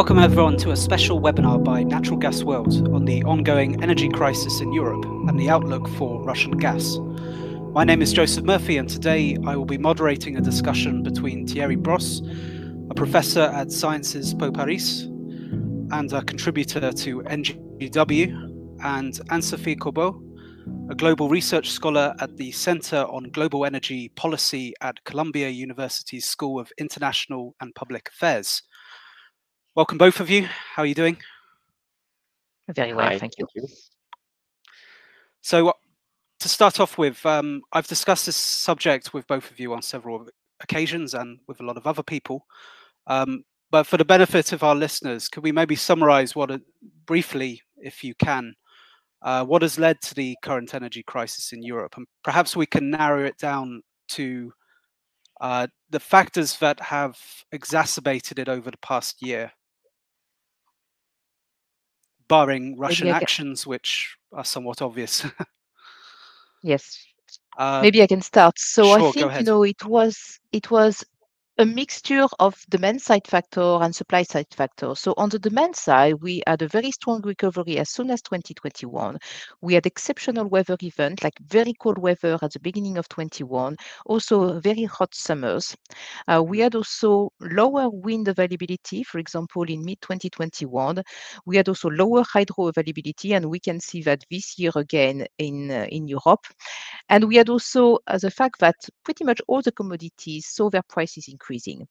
Welcome everyone to a special webinar by Natural Gas World on the ongoing energy crisis in Europe and the outlook for Russian gas. My name is Joseph Murphy, and today I will be moderating a discussion between Thierry Bros, a professor at Sciences Po Paris and a contributor to NGW, and Anne-Sophie Corbeau, a global research scholar at the Center on Global Energy Policy at Columbia University's School of International and Public Affairs. Welcome, both of you. How are you doing? Very well, Hi, thank you. So, to start off with, um, I've discussed this subject with both of you on several occasions and with a lot of other people. Um, but for the benefit of our listeners, could we maybe summarize what, a, briefly, if you can, uh, what has led to the current energy crisis in Europe? And perhaps we can narrow it down to uh, the factors that have exacerbated it over the past year, barring Russian actions, which are somewhat obvious. yes. Uh, Maybe I can start. So sure, I think you know it was it was a mixture of demand side factor and supply side factor. So on the demand side, we had a very strong recovery as soon as 2021. We had exceptional weather event, like very cold weather at the beginning of 21, also very hot summers. Uh, we had also lower wind availability, for example, in mid 2021. We had also lower hydro availability, and we can see that this year again in, uh, in Europe. And we had also uh, the fact that pretty much all the commodities saw their prices increase increasing.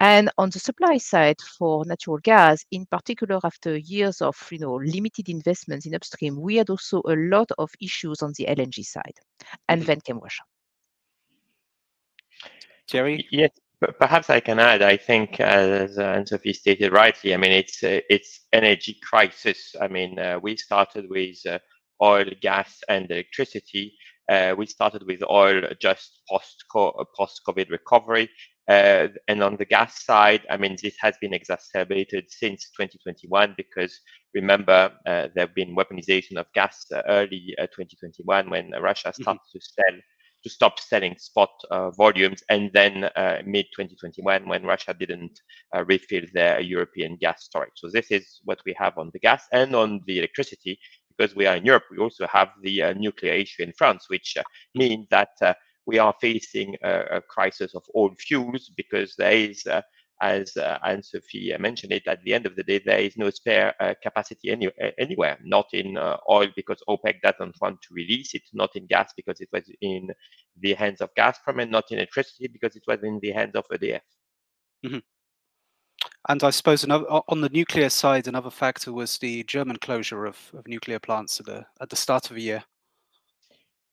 And on the supply side for natural gas, in particular after years of you know limited investments in upstream, we had also a lot of issues on the LNG side. And mm-hmm. then came Russia. Thierry? Yes, perhaps I can add. I think, as uh, Anne-Sophie stated rightly, I mean it's uh, it's energy crisis. I mean uh, we started with uh, oil, gas, and electricity. Uh, we started with oil just post post COVID recovery, uh, and on the gas side, I mean, this has been exacerbated since 2021 because remember, uh, there have been weaponization of gas uh, early uh, 2021 when Russia mm-hmm. started mm-hmm. to sell to stop selling spot uh, volumes, and then uh, mid 2021 when Russia didn't refill their European gas storage. So this is what we have on the gas and on the electricity. Because we are in Europe, we also have the nuclear issue in France, which means that we are facing a, a crisis of all fuels because there is, uh, as uh, Anne-Sophie mentioned it, at the end of the day, there is no spare uh, capacity any, anywhere, not in uh, oil because OPEC doesn't want to release it, not in gas because it was in the hands of Gazprom, and not in electricity because it was in the hands of EDF. Mm-hmm. And I suppose another, on the nuclear side, another factor was the German closure of, of nuclear plants at the at the start of the year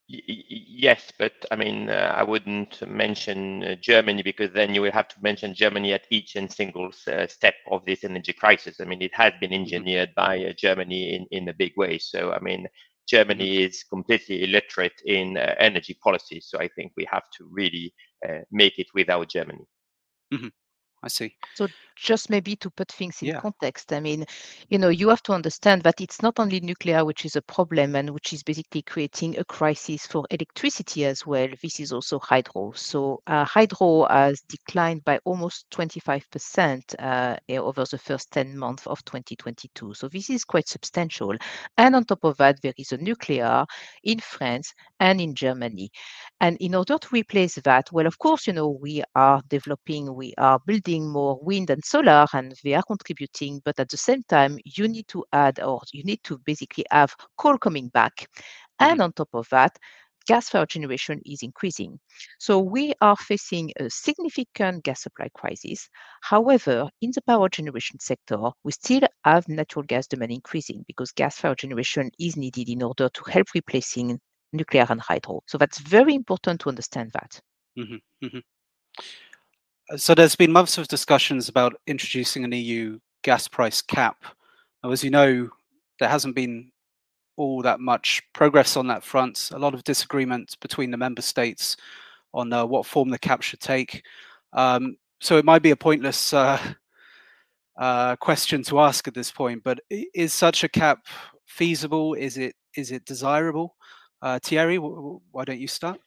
yes, but I mean, uh, I wouldn't mention uh, Germany because then you will have to mention Germany at each and single uh, step of this energy crisis. I mean, it has been mm-hmm. engineered by uh, Germany in, in a big way. So, I mean, Germany mm-hmm. is completely illiterate in uh, energy policy. So, I think we have to really uh, make it without Germany. Mm-hmm. I see. So just maybe to put things in yeah. context, I mean, you know, you have to understand that it's not only nuclear which is a problem and which is basically creating a crisis for electricity as well. This is also hydro. So uh, hydro has declined by almost 25% uh, over the first 10 months of 2022. So this is quite substantial. And on top of that, there is a nuclear in France and in Germany. And in order to replace that, well, of course, you know, we are developing, we are building more wind and solar, and they are contributing. But at the same time, you need to add, or you need to basically have coal coming back. Mm-hmm. And on top of that, gas fired generation is increasing. So we are facing a significant gas supply crisis. However, in the power generation sector, we still have natural gas demand increasing because gas fired generation is needed in order to help replacing nuclear and hydro. So that's very important to understand that. Mm-hmm, mm-hmm. So there's been months of discussions about introducing an EU gas price cap. Now, as you know, there hasn't been all that much progress on that front. A lot of disagreement between the member states on uh, what form the cap should take. Um, so it might be a pointless uh, uh, question to ask at this point. But is such a cap feasible? Is it is it desirable? Uh, Thierry, why don't you start?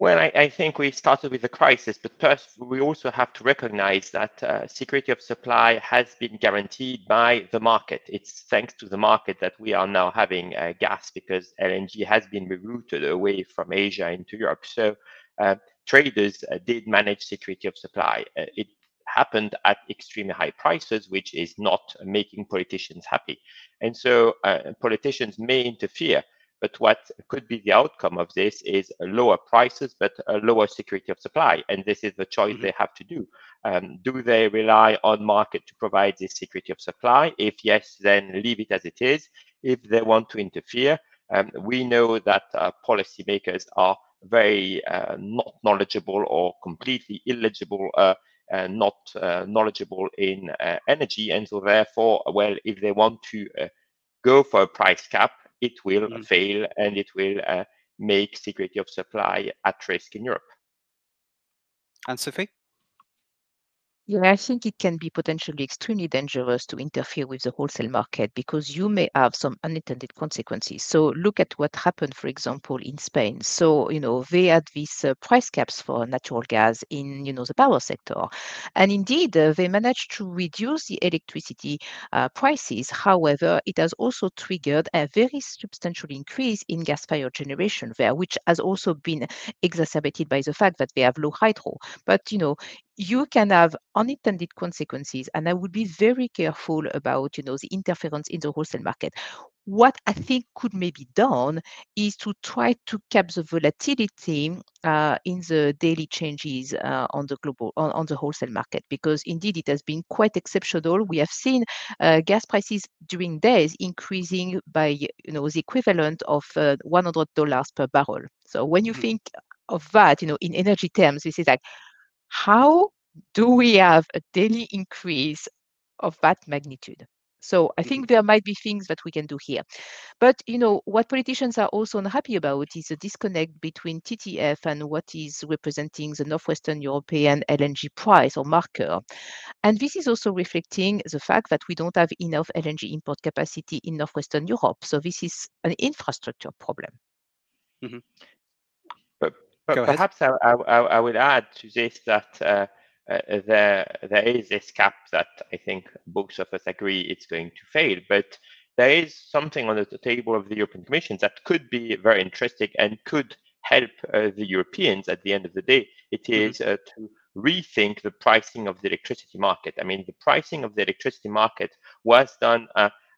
Well, I, I, think we started with the crisis, but first we also have to recognize that uh, security of supply has been guaranteed by the market. It's thanks to the market that we are now having uh, gas because LNG has been rerouted away from Asia into Europe. So uh, traders uh, did manage security of supply. Uh, it happened at extremely high prices, which is not making politicians happy. And so uh, politicians may interfere but what could be the outcome of this is lower prices, but a lower security of supply. And this is the choice mm-hmm. they have to do. Um, do they rely on market to provide this security of supply? If yes, then leave it as it is. If they want to interfere, um, we know that uh, policymakers are very uh, not knowledgeable or completely illegible uh, uh, not uh, knowledgeable in uh, energy. And so therefore, well, if they want to uh, go for a price cap, it will mm. fail and it will uh, make security of supply at risk in Europe. Anne-Sophie? Yeah, I think it can be potentially extremely dangerous to interfere with the wholesale market because you may have some unintended consequences. So look at what happened, for example, in Spain. So, you know, they had these uh, price caps for natural gas in, you know, the power sector. And indeed, uh, they managed to reduce the electricity uh, prices. However, it has also triggered a very substantial increase in gas-fired generation there, which has also been exacerbated by the fact that they have low hydro. But, you know, you can have unintended consequences and i would be very careful about you know the interference in the wholesale market. What i think could maybe done is to try to cap the volatility uh, in the daily changes uh, on the global on, on, the wholesale market because indeed it has been quite exceptional. We have seen uh, gas prices during days increasing by you know the equivalent of uh, 100 dollars per barrel. So when you mm-hmm. think of that you know in energy terms this is like how do we have a daily increase of that magnitude? So I think mm-hmm. there might be things that we can do here. But you know what politicians are also unhappy about is the disconnect between TTF and what is representing the Northwestern European LNG price or marker. And this is also reflecting the fact that we don't have enough LNG import capacity in Northwestern Europe. So this is an infrastructure problem. Mm-hmm. But perhaps I, I, I, would add to this that uh, uh, there there is this cap that I think both of us agree it's going to fail, but there is something on the table of the European Commission that could be very interesting and could help uh, the Europeans at the end of the day. It is, mm-hmm. is mm-hmm. to rethink the pricing of the electricity market. I mean, the pricing of the electricity market was done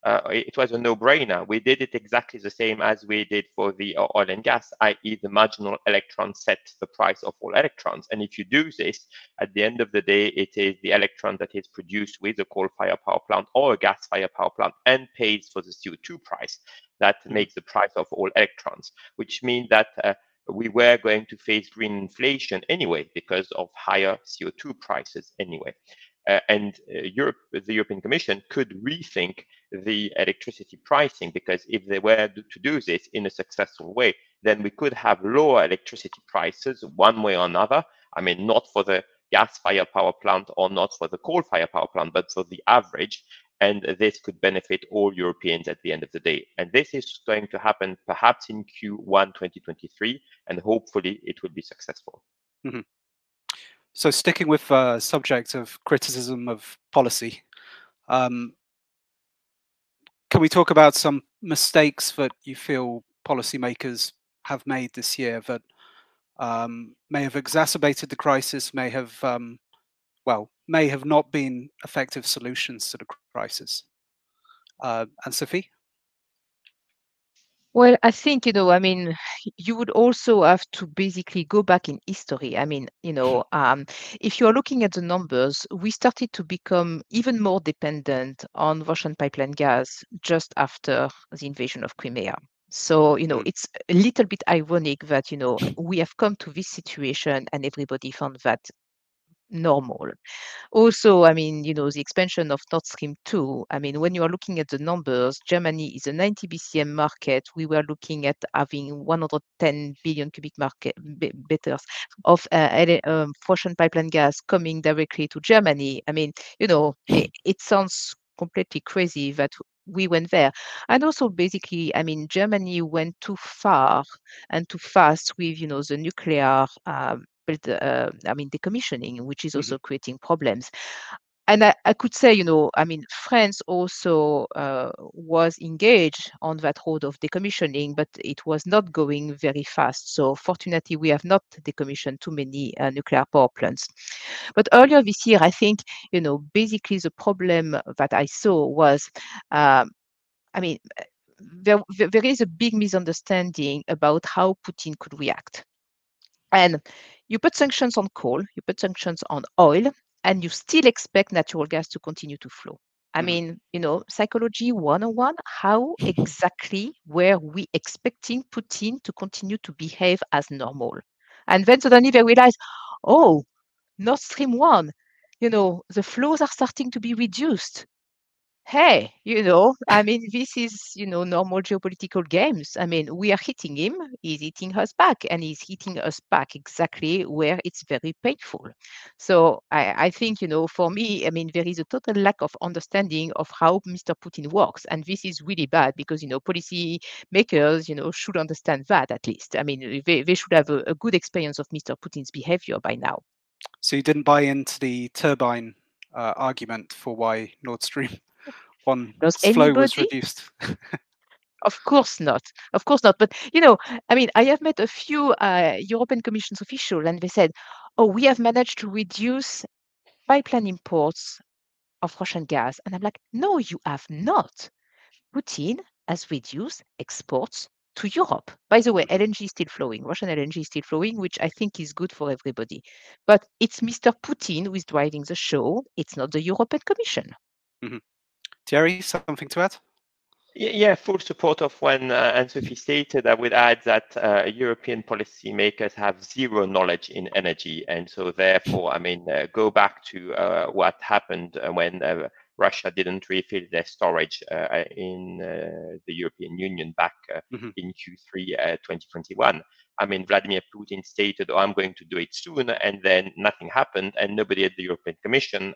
uh, uh, it was a no-brainer. We did it exactly the same as we did for the oil and gas, i.e. the marginal electron sets the price of all electrons. And if you do this, at the end of the day, it is the electron that is produced with a coal-fired power plant or a gas-fired power plant and pays for the CO2 price that mm-hmm. makes the price of all electrons, which means that uh, we were going to face green inflation anyway because of higher CO2 prices anyway. Uh, and uh, Europe, the European Commission could rethink the electricity pricing because if they were to do this in a successful way, then we could have lower electricity prices one way or another. I mean, not for the gas-fired power plant or not for the coal-fired power plant, but for the average. And this could benefit all Europeans at the end of the day. And this is going to happen perhaps in Q1 2023, and hopefully it will be successful. Mm-hmm. So, sticking with uh, subject of criticism of policy, um, can we talk about some mistakes that you feel policymakers have made this year that um, may have exacerbated the crisis, may have, um, well, may have not been effective solutions to the crisis? Uh, and Sophie? Well, I think, you know, I mean, you would also have to basically go back in history. I mean, you know, um, if you're looking at the numbers, we started to become even more dependent on Russian pipeline gas just after the invasion of Crimea. So, you know, mm. it's a little bit ironic that, you know, we have come to this situation and everybody found that normal. Also, I mean, you know, the expansion of Nord Stream 2, I mean, when you are looking at the numbers, Germany is a 90 BCM market. We were looking at having 110 billion cubic market meters of uh, um, Russian pipeline gas coming directly to Germany. I mean, you know, it, it sounds completely crazy that we went there. And also basically, I mean, Germany went too far and too fast with, you know, the nuclear um, uh, I mean, decommissioning, which is also mm-hmm. creating problems and I, I, could say, you know, I mean, France also uh, was engaged on that road of decommissioning, but it was not going very fast. So fortunately, we have not decommissioned too many uh, nuclear power plants. But earlier this year, I think, you know, basically the problem that I saw was, um, I mean, there, there is a big misunderstanding about how Putin could react. And you put sanctions on coal, you put sanctions on oil, and you still expect natural gas to continue to flow. I mm. mean, you know, psychology 101, how exactly were we expecting Putin to continue to behave as normal? And then suddenly they realize, oh, Nord Stream 1, you know, the flows are starting to be reduced hey, you know, I mean, this is, you know, normal geopolitical games. I mean, we are hitting him, he's hitting us back, and he's hitting us back exactly where it's very painful. So I, I think, you know, for me, I mean, there is a total lack of understanding of how Mr. Putin works. And this is really bad because, you know, policy makers, you know, should understand that at least. I mean, they, they should have a, a good experience of Mr. Putin's behavior by now. So you didn't buy into the turbine uh, argument for why Nord Stream one Does flow anybody? was reduced. Of course not. Of course not. But you know, I mean, I have met a few uh, European Commission's officials, and they said, "Oh, we have managed to reduce pipeline imports of Russian gas." And I'm like, "No, you have not. Putin has reduced exports to Europe. By the way, LNG is still flowing. Russian LNG is still flowing, which I think is good for everybody. But it's Mr. Putin who is driving the show. It's not the European Commission." Mm-hmm. Thierry, something to add? Yeah, full support of when uh, Anne-Sophie stated. I would add that uh, European policymakers have zero knowledge in energy, and so therefore, I mean, uh, go back to uh, what happened uh, when uh, Russia didn't refill their storage in the European Union back mm-hmm. in Q3 2021. I mean, Vladimir Putin stated, "Oh, I'm going to do it soon," and then nothing happened, and nobody at the European Commission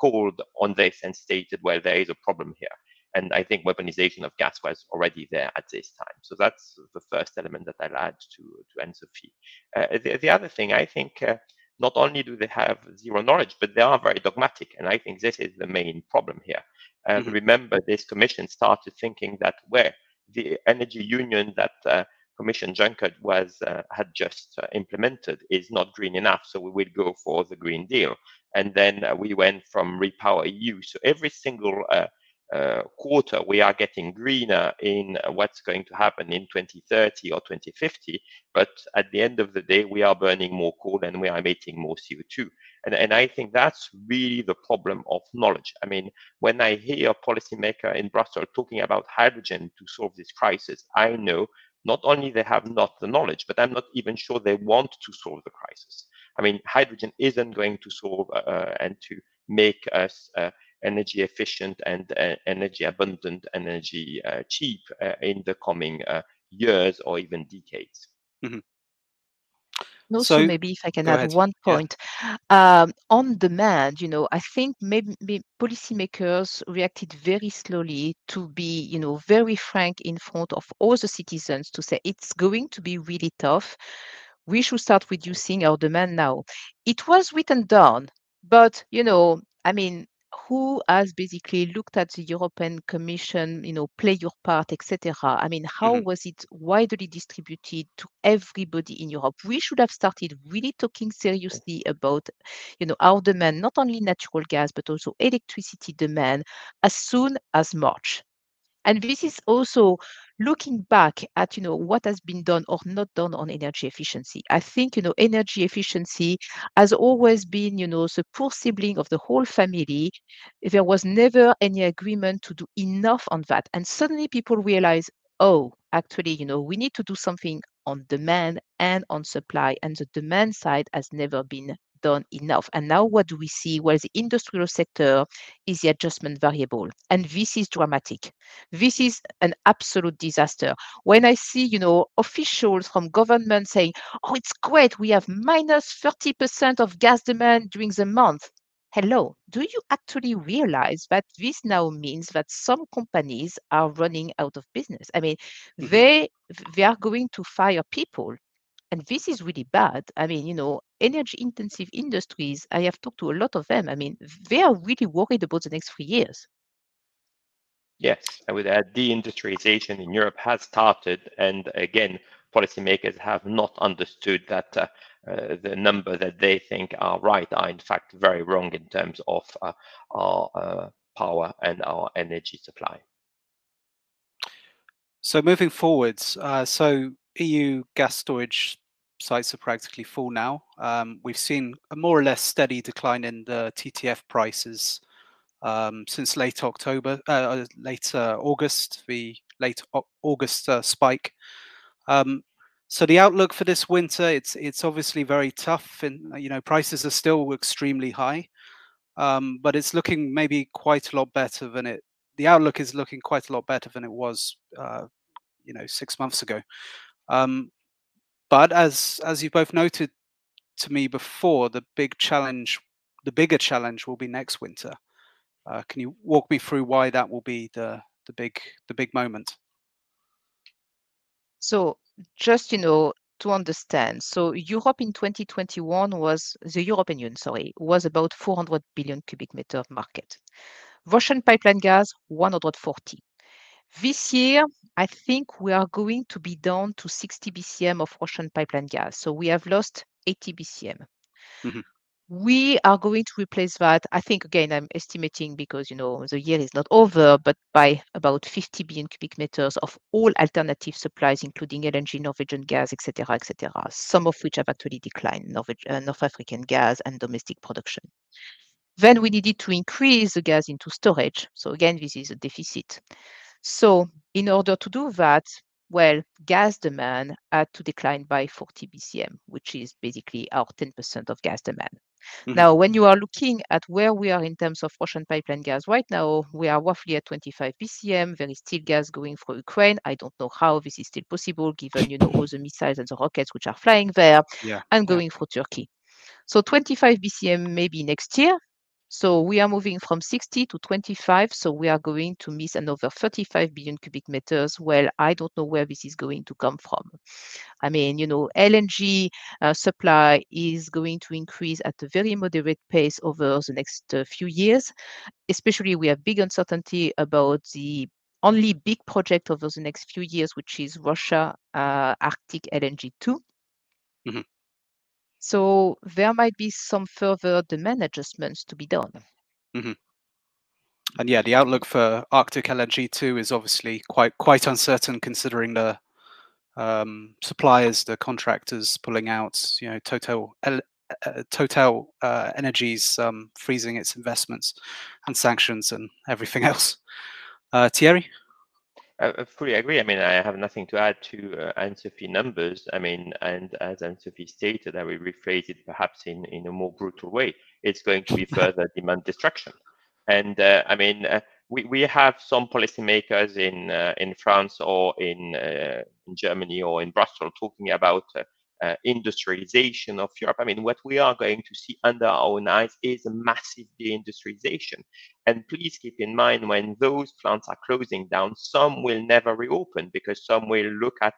called on this and stated, well, there is a problem here. And I think weaponization of gas was already there at this time. So that's the first element that I'll add to, to Anne-Sophie. Uh, the, the, other thing, I think uh, not only do they have zero knowledge, but they are very dogmatic. And I think this is the main problem here. Uh, mm-hmm. Remember, this commission started thinking that where the energy union that uh, Commission Juncker was uh, had just uh, implemented is not green enough, so we will go for the Green Deal. And then uh, we went from Repower EU. So every single uh, uh, quarter, we are getting greener in uh, what's going to happen in 2030 or 2050. But at the end of the day, we are burning more coal and we are emitting more CO2. And, and I think that's really the problem of knowledge. I mean, when I hear a policymaker in Brussels talking about hydrogen to solve this crisis, I know not only they have not the knowledge, but I'm not even sure they want to solve the crisis. I mean, hydrogen isn't going to solve uh, uh and to make us uh, energy efficient and uh, energy abundant, energy uh, cheap uh, in the coming years or even decades. Mm-hmm. Also, so, maybe if I can add ahead. one point yeah. um, on demand, you know, I think maybe, maybe policymakers reacted very slowly to be, you know, very frank in front of all the citizens to say it's going to be really tough. We should start reducing our demand now. It was written down, but you know, I mean, who has basically looked at the European Commission, you know, play your part, etc. I mean, how mm-hmm. was it widely distributed to everybody in Europe? We should have started really talking seriously about, you know, our demand, not only natural gas, but also electricity demand as soon as March. And this is also looking back at you know what has been done or not done on energy efficiency. I think you know energy efficiency has always been you know the poor sibling of the whole family. There was never any agreement to do enough on that, and suddenly people realize, oh, actually, you know, we need to do something on demand and on supply, and the demand side has never been done enough. And now what do we see? Well, the industrial sector is the adjustment variable. And this is dramatic. This is an absolute disaster. When I see, you know, officials from government saying, oh, it's great, we have minus 30% of gas demand during the month. hello, do you actually realize that this now means that some companies are running out of business? I mean, mm-hmm. they they are going to fire people. And this is really bad. I mean, you know, energy intensive industries, I have talked to a lot of them. I mean, they are really worried about the next three years. Yes, I would add deindustrialization in Europe has started. And again, policymakers have not understood that uh, uh, the number that they think are right are in fact very wrong in terms of uh, our uh, power and our energy supply. So moving forwards, uh, so EU gas storage sites are practically full now. Um, we've seen a more or less steady decline in the TTF prices um, since late October, uh, late August, the late August spike. Um, so the outlook for this winter, it's it's obviously very tough, and uh, you know prices are still extremely high, um, but it's looking maybe quite a lot better than it. The outlook is looking quite a lot better than it was, uh, you know, six months ago. Um, but as as you both noted to me before, the big challenge, the bigger challenge, will be next winter. Uh, can you walk me through why that will be the the big the big moment? So just, you know, to understand, so Europe in 2021 was, the European Union, sorry, was about 400 billion cubic meter of market. Russian pipeline gas, 140. This year, I think we are going to be down to 60 BCM of Russian pipeline gas. So we have lost 80 BCM. Mm-hmm we are going to replace that. I think again, I'm estimating because you know the year is not over, but by about 50 billion cubic meters of all alternative supplies, including LNG, Norwegian gas, etc., etc. Some of which have actually declined, uh, North African gas and domestic production. Then we needed to increase the gas into storage. So again, this is a deficit. So in order to do that, well, gas demand had to decline by 40 BCM, which is basically our 10% of gas demand. Mm-hmm. Now, when you are looking at where we are in terms of Russian pipeline gas right now, we are roughly at 25 BCM. There is still gas going through Ukraine. I don't know how this is still possible, given you know all the missiles and the rockets which are flying there yeah. and going yeah. through Turkey. So 25 BCM maybe next year, so we are moving from 60 to 25. So we are going to miss another 35 billion cubic meters. Well, I don't know where this is going to come from. I mean, you know, LNG uh, supply is going to increase at a very moderate pace over the next uh, few years. Especially, we have big uncertainty about the only big project over the next few years, which is Russia uh, Arctic LNG 2. Mm-hmm. So there might be some further demand adjustments to be done. Mm-hmm. And yeah, the outlook for Arctic LNG two is obviously quite quite uncertain, considering the um, suppliers, the contractors pulling out. You know, Total uh, Total uh, Energies um, freezing its investments, and sanctions and everything else. Uh, Thierry. I fully agree. I mean, I have nothing to add to uh, Anne-Sophie numbers. I mean, and as Anne-Sophie stated, I will rephrase it perhaps in, in a more brutal way. It's going to be further demand destruction. And uh, I mean, uh, we, we have some policymakers in uh, in France or in, uh, in Germany or in Brussels talking about uh, industrialization of Europe. I mean, what we are going to see under our own eyes is a massive deindustrialization. And please keep in mind when those plants are closing down, some will never reopen because some will look at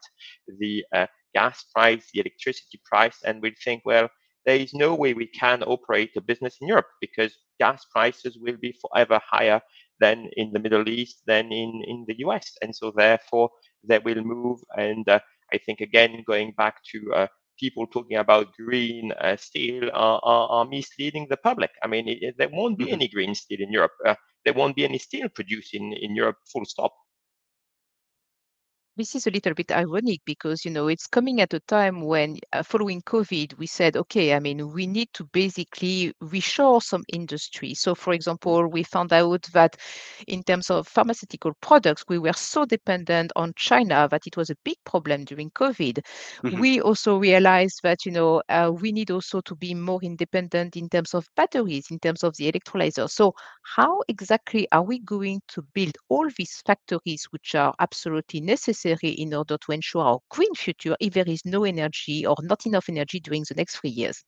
the uh, gas price, the electricity price, and will think, well, there is no way we can operate a business in Europe because gas prices will be forever higher than in the Middle East, than in, in the US. And so therefore they will move and uh, I think again going back to uh, people talking about green uh, steel are, are, are, misleading the public. I mean, it, there won't be mm-hmm. any green steel in Europe. Uh, there won't be any steel produced in, in Europe. Full stop this is a little bit ironic because you know it's coming at a time when uh, following covid we said okay i mean we need to basically reshore some industry. So for example we found out that in terms of pharmaceutical products we were so dependent on china that it was a big problem during covid. Mm-hmm. we also realized that you know uh, we need also to be more independent in terms of batteries in terms of the electrolyzer. So how exactly are we going to build all these factories which are absolutely necessary necessary in order to ensure our green future if there is no energy or not enough energy during the next three years.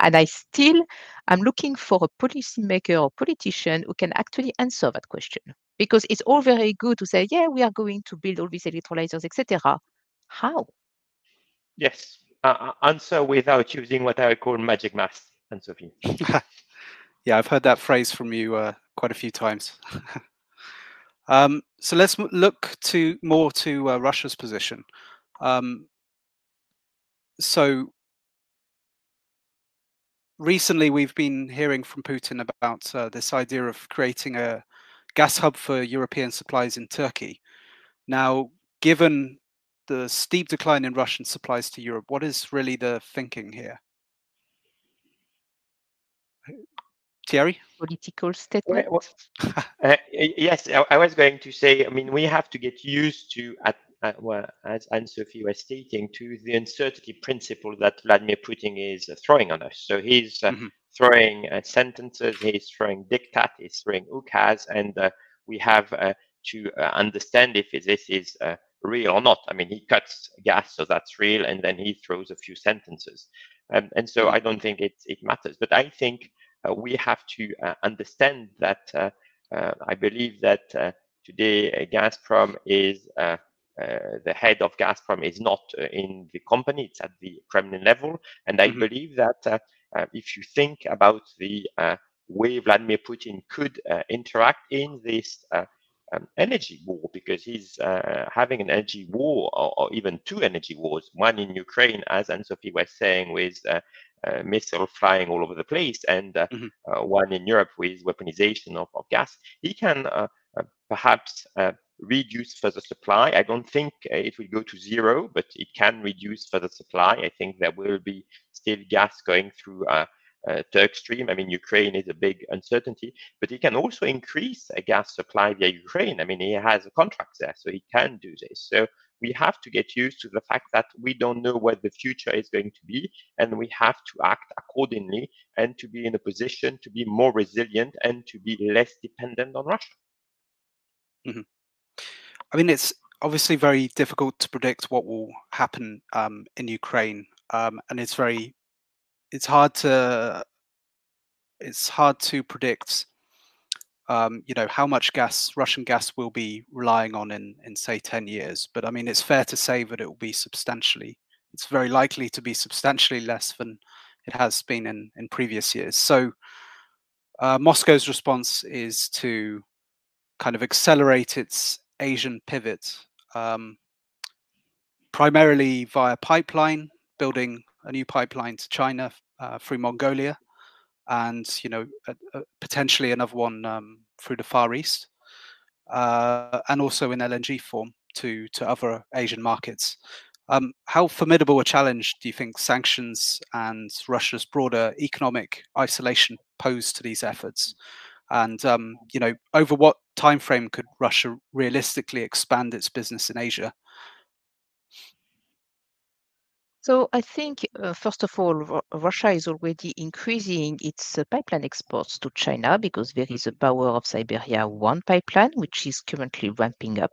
And I still am looking for a policymaker or politician who can actually answer that question. Because it's all very good to say, yeah, we are going to build all these electrolyzers, etc. How? Yes, uh, answer without using what I call magic math, Anne-Sophie. yeah, I've heard that phrase from you uh, quite a few times. um, so let's look to more to uh, Russia's position. Um, so recently, we've been hearing from Putin about uh, this idea of creating a gas hub for European supplies in Turkey. Now, given the steep decline in Russian supplies to Europe, what is really the thinking here? Thierry? Political statement. Well, uh, yes, I, I, was going to say, I mean, we have to get used to, at, at, well, as Anne-Sophie was stating, to the uncertainty principle that Vladimir Putin is uh, throwing on us. So he's uh, mm-hmm. throwing uh, sentences, he's throwing diktat, he's throwing ukaz, and uh, we have uh, to understand if this is real or not. I mean, he cuts gas, so that's real, and then he throws a few sentences. Um, and so I don't think it, it matters. But I think uh, we have to uh, understand that uh, uh I believe that uh, today uh, Gazprom is the head of Gazprom is not in the company; it's at the Kremlin level. And I mm-hmm. believe that if you think about the way Vladimir Putin could interact in this um, energy war because he's uh, having an energy war or, or, even two energy wars one in ukraine as anne-sophie was saying with uh, uh, missile flying all over the place and uh, mm-hmm. Uh, one in europe with weaponization of, of gas he can uh, perhaps reduce further supply i don't think it will go to zero but it can reduce further supply i think there will be still gas going through uh, Turk Stream. I mean, Ukraine is a big uncertainty, but he can also increase a gas supply via Ukraine. I mean, he has a contract there, so he can do this. So we have to get used to the fact that we don't know what the future is going to be, and we have to act accordingly and to be in a position to be more resilient and to be less dependent on Russia. Mm-hmm. I mean, it's obviously very difficult to predict what will happen um, in Ukraine, um, and it's very it's hard to it's hard to predict um, you know how much gas Russian gas will be relying on in in say 10 years. But I mean it's fair to say that it will be substantially it's very likely to be substantially less than it has been in in previous years. So uh, Moscow's response is to kind of accelerate its Asian pivot um, primarily via pipeline building a new pipeline to China uh, through Mongolia, and you know potentially another one um, through the Far East, uh, and also in LNG form to to other Asian markets. Um, how formidable a challenge do you think sanctions and Russia's broader economic isolation pose to these efforts? And um, you know, over what time frame could Russia realistically expand its business in Asia? So I think, uh, first of all, Russia is already increasing its uh, pipeline exports to China because there is a power of Siberia 1 pipeline, which is currently ramping up.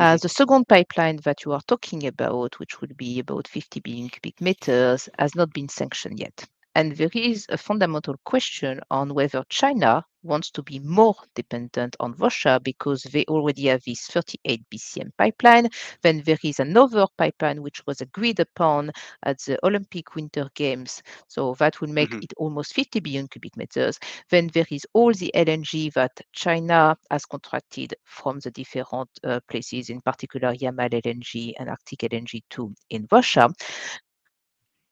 Uh, mm-hmm. the second pipeline that you are talking about, which would be about 50 billion cubic meters, has not been sanctioned yet. And there is a fundamental question on whether China wants to be more dependent on Russia because they already have this 38 BCM pipeline. Then there is another pipeline which was agreed upon at the Olympic Winter Games. So that will make mm-hmm. it almost 50 billion cubic meters. Then there is all the LNG that China has contracted from the different uh, places, in particular Yamal LNG and Arctic LNG 2 in Russia.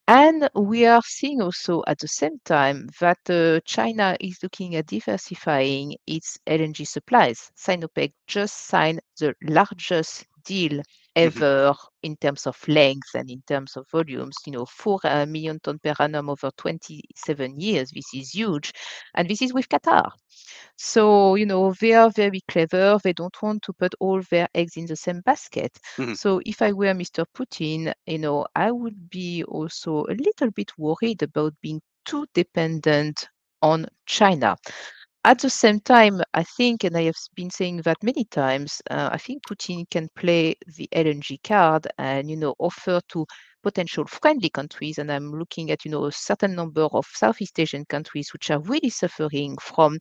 And we are seeing also at the same time that uh, China is looking at diversifying its LNG supplies. Sinopec just signed the largest deal mm-hmm. ever in terms of length and in terms of volumes. You know, 4 uh, million ton per annum over 27 years. This is huge. And this is with Qatar. So, you know, they are very clever. They don't want to put all their eggs in the same basket. Mm-hmm. So, if I were Mr. Putin, you know, I would be also a little bit worried about being too dependent on China. At the same time, I think, and I have been saying that many times, uh, I think Putin can play the LNG card and you know offer to potential friendly countries, and I'm looking at you know a certain number of Southeast Asian countries which are really suffering from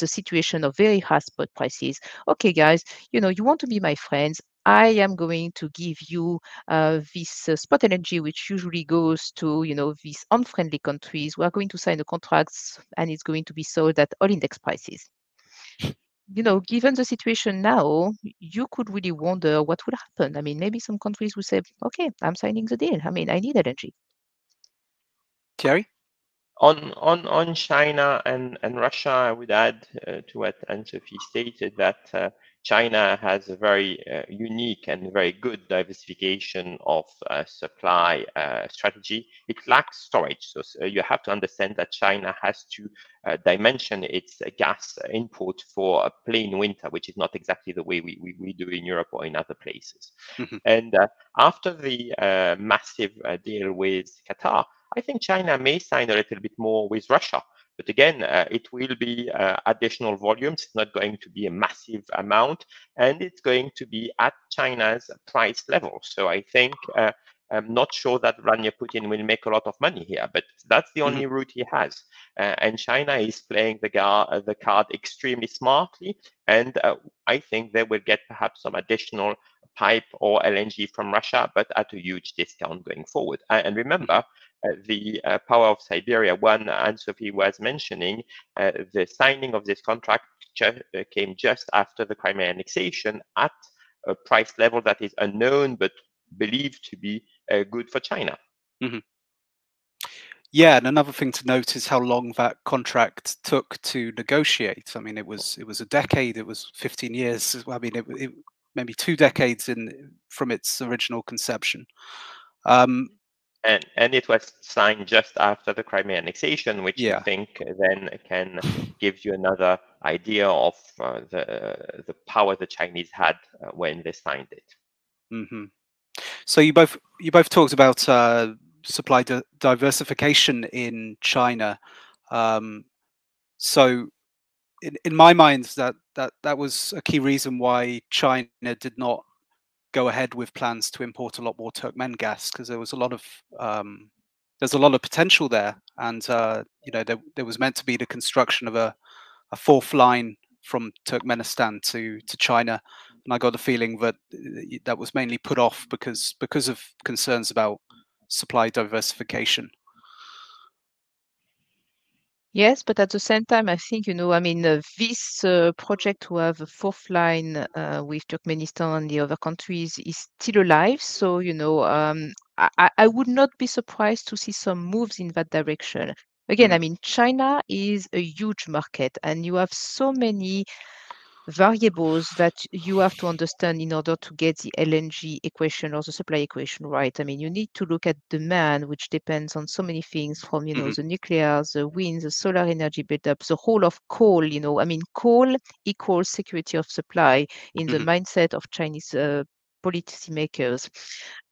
the situation of very high spot prices. Okay, guys, you know you want to be my friends. I am going to give you uh, this uh, spot energy, which usually goes to you know these unfriendly countries. We are going to sign the contracts, and it's going to be sold at all index prices. You know, given the situation now, you could really wonder what would happen. I mean, maybe some countries would say, "Okay, I'm signing the deal. I mean, I need energy." Thierry on on on China and and Russia, I would add uh, to what Anne Sophie stated that uh, China has a very uh, unique and very good diversification of uh, supply uh, strategy. It lacks storage, so, so, you have to understand that China has to uh, dimension its gas input for a plain winter, which is not exactly the way we, we, we do in Europe or in other places. Mm-hmm. And after the massive deal with Qatar, I think China may sign a little bit more with Russia. But again, uh, it will be uh, additional volumes. It's not going to be a massive amount, and it's going to be at China's price level. So I think uh, I'm not sure that Vladimir Putin will make a lot of money here, but that's the only mm-hmm. route he has. Uh, and China is playing the, gar- uh, the card extremely smartly, and uh, I think they will get perhaps some additional pipe or LNG from Russia, but at a huge discount going forward. and remember, the uh, power of Siberia one Anne Sophie was mentioning, uh, the signing of this contract ju- came just after the Crimea annexation at a price level that is unknown but believed to be good for China. Mm-hmm. Yeah, and another thing to note is how long that contract took to negotiate. I mean, it was it was a decade. It was 15 years. I mean, it, it maybe two decades in from its original conception. Um, and and it was signed just after the Crimea annexation, which yeah. I think then can give you another idea of uh, the the power the Chinese had uh, when they signed it. Mm-hmm. So you both you both talked about uh, supply di- diversification in China. Um, so in, in my mind, that that that was a key reason why China did not go ahead with plans to import a lot more Turkmen gas because there was a lot of um, there's a lot of potential there, and uh, you know there, there was meant to be the construction of a, a fourth line from Turkmenistan to to China, and I got the feeling that uh, that was mainly put off because because of concerns about supply diversification. Yes, but at the same time, I think, you know, I mean, uh, this uh, project to have a fourth line uh, with Turkmenistan and the other countries is still alive. So, you know, um, I, I would not be surprised to see some moves in that direction. Again, mm. I mean, China is a huge market, and you have so many variables that you have to understand in order to get the LNG equation or the supply equation right. I mean, you need to look at demand, which depends on so many things from, you know, mm-hmm. the nuclear, the wind, the solar energy buildup, the whole of coal, you know, I mean, coal equals security of supply in mm-hmm. the mindset of Chinese uh, policymakers.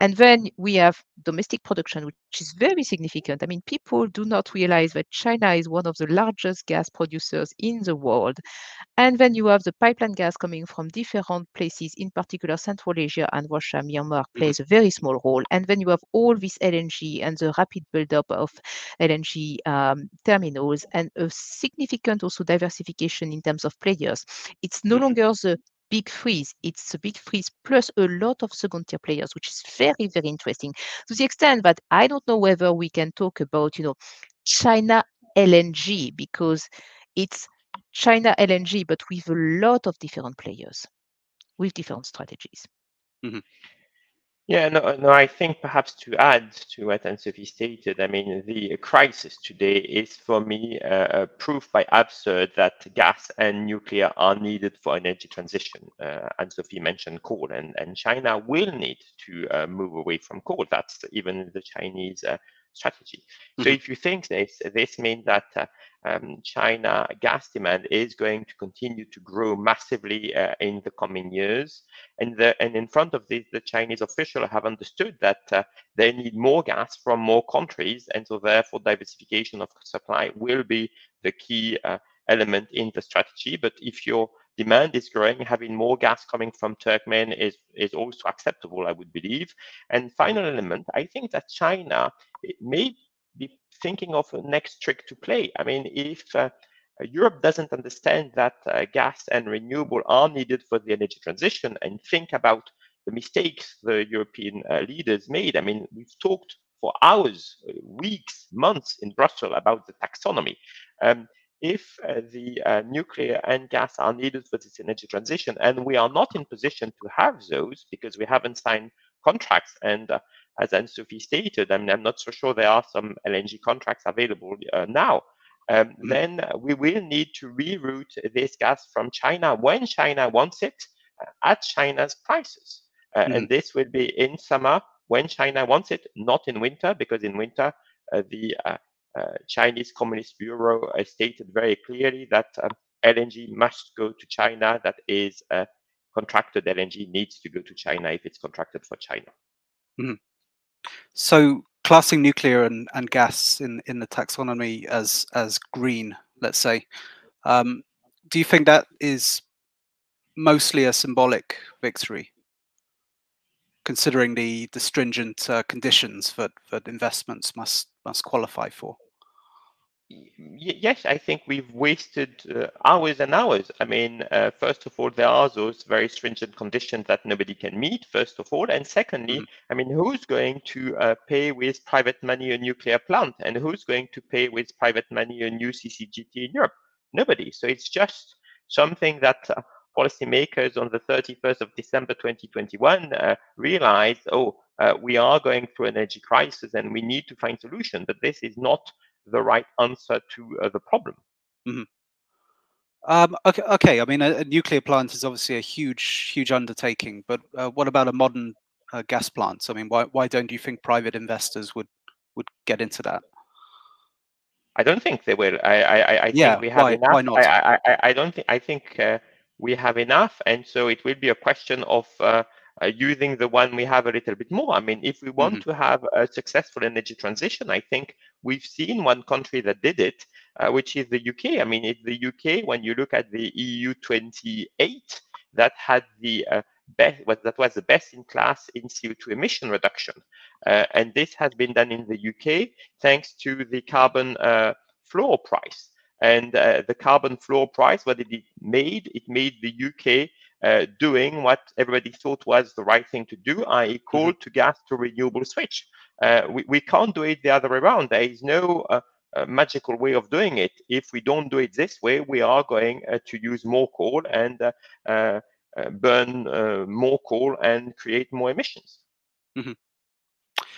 And then we have domestic production, which is very significant. I mean, people do not realize that China is one of the largest gas producers in the world. And then you have the pipeline gas coming from different places, in particular Central Asia and Russia. Myanmar mm-hmm. plays a very small role. And then you have all this LNG and the rapid buildup of LNG um, terminals and a significant also diversification in terms of players. It's no mm-hmm. longer the big freeze. It's a big freeze plus a lot of second tier players, which is very, very interesting to the extent that I don't know whether we can talk about, you know, China LNG because it's China LNG, but with a lot of different players with different strategies. Mm-hmm. Yeah, no, no, I think perhaps to add to what Anne-Sophie stated, I mean, the crisis today is for me uh, proof by absurd that gas and nuclear are needed for energy transition. Uh, Anne-Sophie mentioned coal, and, and China will need to uh, move away from coal. That's even the Chinese uh, strategy. Mm-hmm. So if you think this, this means that uh, um, China gas demand is going to continue to grow massively uh, in the coming years. And, the, and in front of this, the Chinese officials have understood that uh, they need more gas from more countries. And so therefore diversification of supply will be the key uh, element in the strategy. But if your demand is growing, having more gas coming from Turkmen is, is also acceptable, I would believe. And final element, I think that China may be thinking of a next trick to play. I mean, if uh, Europe doesn't understand that uh, gas and renewable are needed for the energy transition and think about the mistakes the European uh, leaders made. I mean, we've talked for hours, uh, weeks, months in Brussels about the taxonomy. Um, if uh, the uh, nuclear and gas are needed for this energy transition, and we are not in position to have those because we haven't signed contracts, and uh, as Anne-Sophie stated, I mean, I'm not so sure there are some LNG contracts available uh, now. Um, mm-hmm. Then we will need to reroute this gas from China when China wants it uh, at China's prices. Mm-hmm. And this will be in summer when China wants it, not in winter, because in winter, uh, the uh, uh, Chinese Communist Bureau stated very clearly that um, LNG must go to China. That is, contracted LNG needs to go to China if it's contracted for China. Mm-hmm. So, classing nuclear and, and gas in, in the taxonomy as as green, let's say, um, do you think that is mostly a symbolic victory? considering the the stringent uh, conditions that that investments must must qualify for? Yes, I think we've wasted uh, hours and hours. I mean, uh, first of all, there are those very stringent conditions that nobody can meet, first of all. And secondly, mm-hmm. I mean, who's going to uh, pay with private money a nuclear plant? And who's going to pay with private money a new CCGT in Europe? Nobody. So it's just something that uh, policymakers on the 31st of December 2021 uh, realized, oh, uh, we are going through an energy crisis and we need to find solutions. but this is not the right answer to uh, the problem. Mm-hmm. Um, okay, okay, I mean, a, a, nuclear plant is obviously a huge, huge undertaking, but uh, what about a modern uh, gas plant? I mean, why, why don't you think private investors would would get into that? I don't think they will. I, I, I yeah, think we have why, enough. Why not? I, I, I don't think. I think uh, we have enough. And so it will be a question of uh, using the one we have a little bit more. I mean, if we want mm-hmm. to have a successful energy transition, I think we've seen one country that did it, uh, which is the UK. I mean, it's the UK, when you look at the EU 28, that had the uh, best, that was the best in class in CO2 emission reduction. Uh, and this has been done in the UK thanks to the carbon uh, floor price. And uh, the carbon floor price, what did it made, it made the UK uh, doing what everybody thought was the right thing to do, i.e., coal mm-hmm. to gas to renewable switch. Uh, we, we can't do it the other way around. There is no uh, uh, magical way of doing it. If we don't do it this way, we are going uh, to use more coal and burn more coal and create more emissions. Mm-hmm.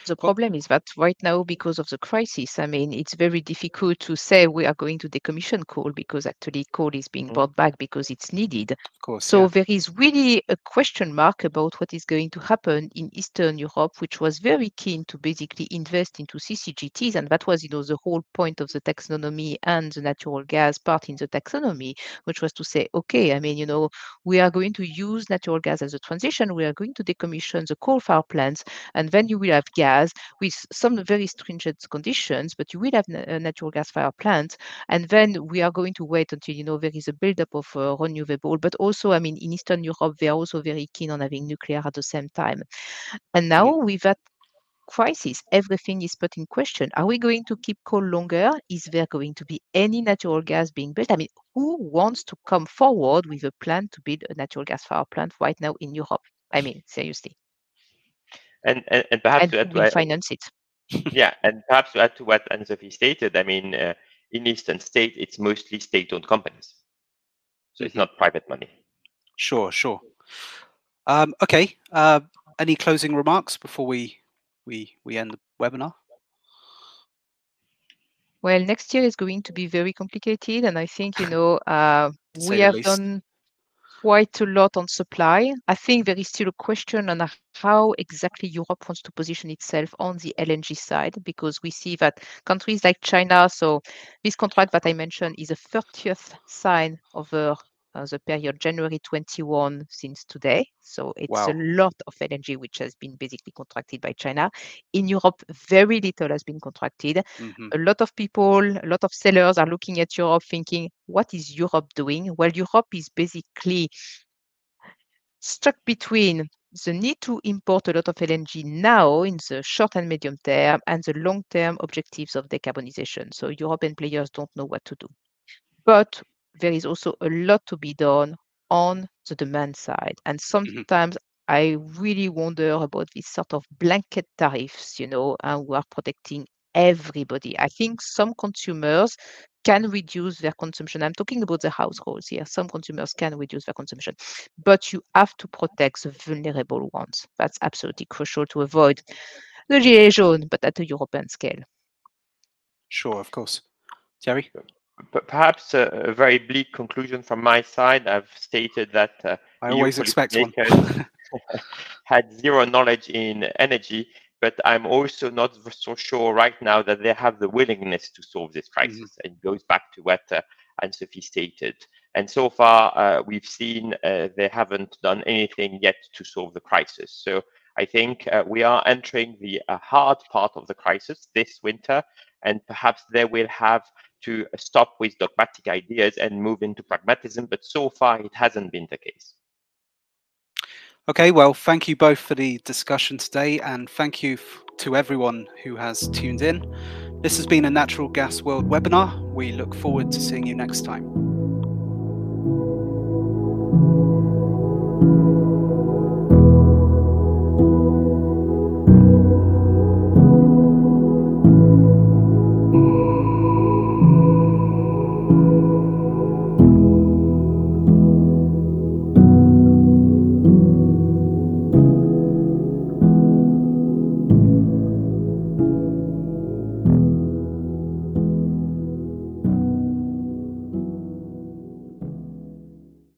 The problem is that right now, because of the crisis, I mean, it's very difficult to say we are going to decommission coal because actually coal is being mm. brought back because it's needed. Of course. So yeah. there is really a question mark about what is going to happen in Eastern Europe, which was very keen to basically invest into CCGTs. And that was, you know, the whole point of the taxonomy and the natural gas part in the taxonomy, which was to say, okay, I mean, you know, we are going to use natural gas as a transition. We are going to decommission the coal fire plants, and then you will have gas gas with some very stringent conditions, but you will have a natural gas fire plant. And then we are going to wait until, you know, there is a buildup of uh, renewable. But also, I mean, in Eastern Europe, they are also very keen on having nuclear at the same time. And now yeah. with that crisis, everything is put in question. Are we going to keep coal longer? Is there going to be any natural gas being built? I mean, who wants to come forward with a plan to build a natural gas power plant right now in Europe? I mean, seriously. And, and, and perhaps and to add to what, finance it. yeah, and perhaps to add to what Anne-Sophie stated, I mean, uh, in Eastern State, it's mostly state-owned companies, so it's mm-hmm. not private money. Sure, sure. Um, okay. Uh, any closing remarks before we we we end the webinar? Well, next year is going to be very complicated, and I think you know uh, we have least. done quite a lot on supply. I think there is still a question on how exactly Europe wants to position itself on the LNG side, because we see that countries like China, so this contract that I mentioned is a 30th sign of a uh, the period January 21 since today. So it's wow. a lot of LNG which has been basically contracted by China. In Europe, very little has been contracted. Mm-hmm. A lot of people, a lot of sellers are looking at Europe thinking, what is Europe doing? Well, Europe is basically stuck between the need to import a lot of LNG now in the short and medium term and the long term objectives of decarbonization. So European players don't know what to do. But there is also a lot to be done on the demand side. And mm-hmm. sometimes mm-hmm. I really wonder about these sort of blanket tariffs, you know, and we are protecting everybody. I think some consumers can reduce their consumption. I'm talking about the households here. Some consumers can reduce their consumption, but you have to protect the vulnerable ones. That's absolutely crucial to avoid the gilets jaunes, but at a European scale. Sure, of course. Thierry? Perhaps a, a, very bleak conclusion from my side. I've stated that uh, I always expect one. had zero knowledge in energy, but I'm also not so sure right now that they have the willingness to solve this crisis. Mm-hmm. It goes back to what uh, Anne-Sophie stated. And so far, uh, we've seen uh, they haven't done anything yet to solve the crisis. So I think uh, we are entering the uh, hard part of the crisis this winter, and perhaps they will have to stop with dogmatic ideas and move into pragmatism. But so far, it hasn't been the case. Okay, well, thank you both for the discussion today, and thank you f- to everyone who has tuned in. This has been a Natural Gas World webinar. We look forward to seeing you next time.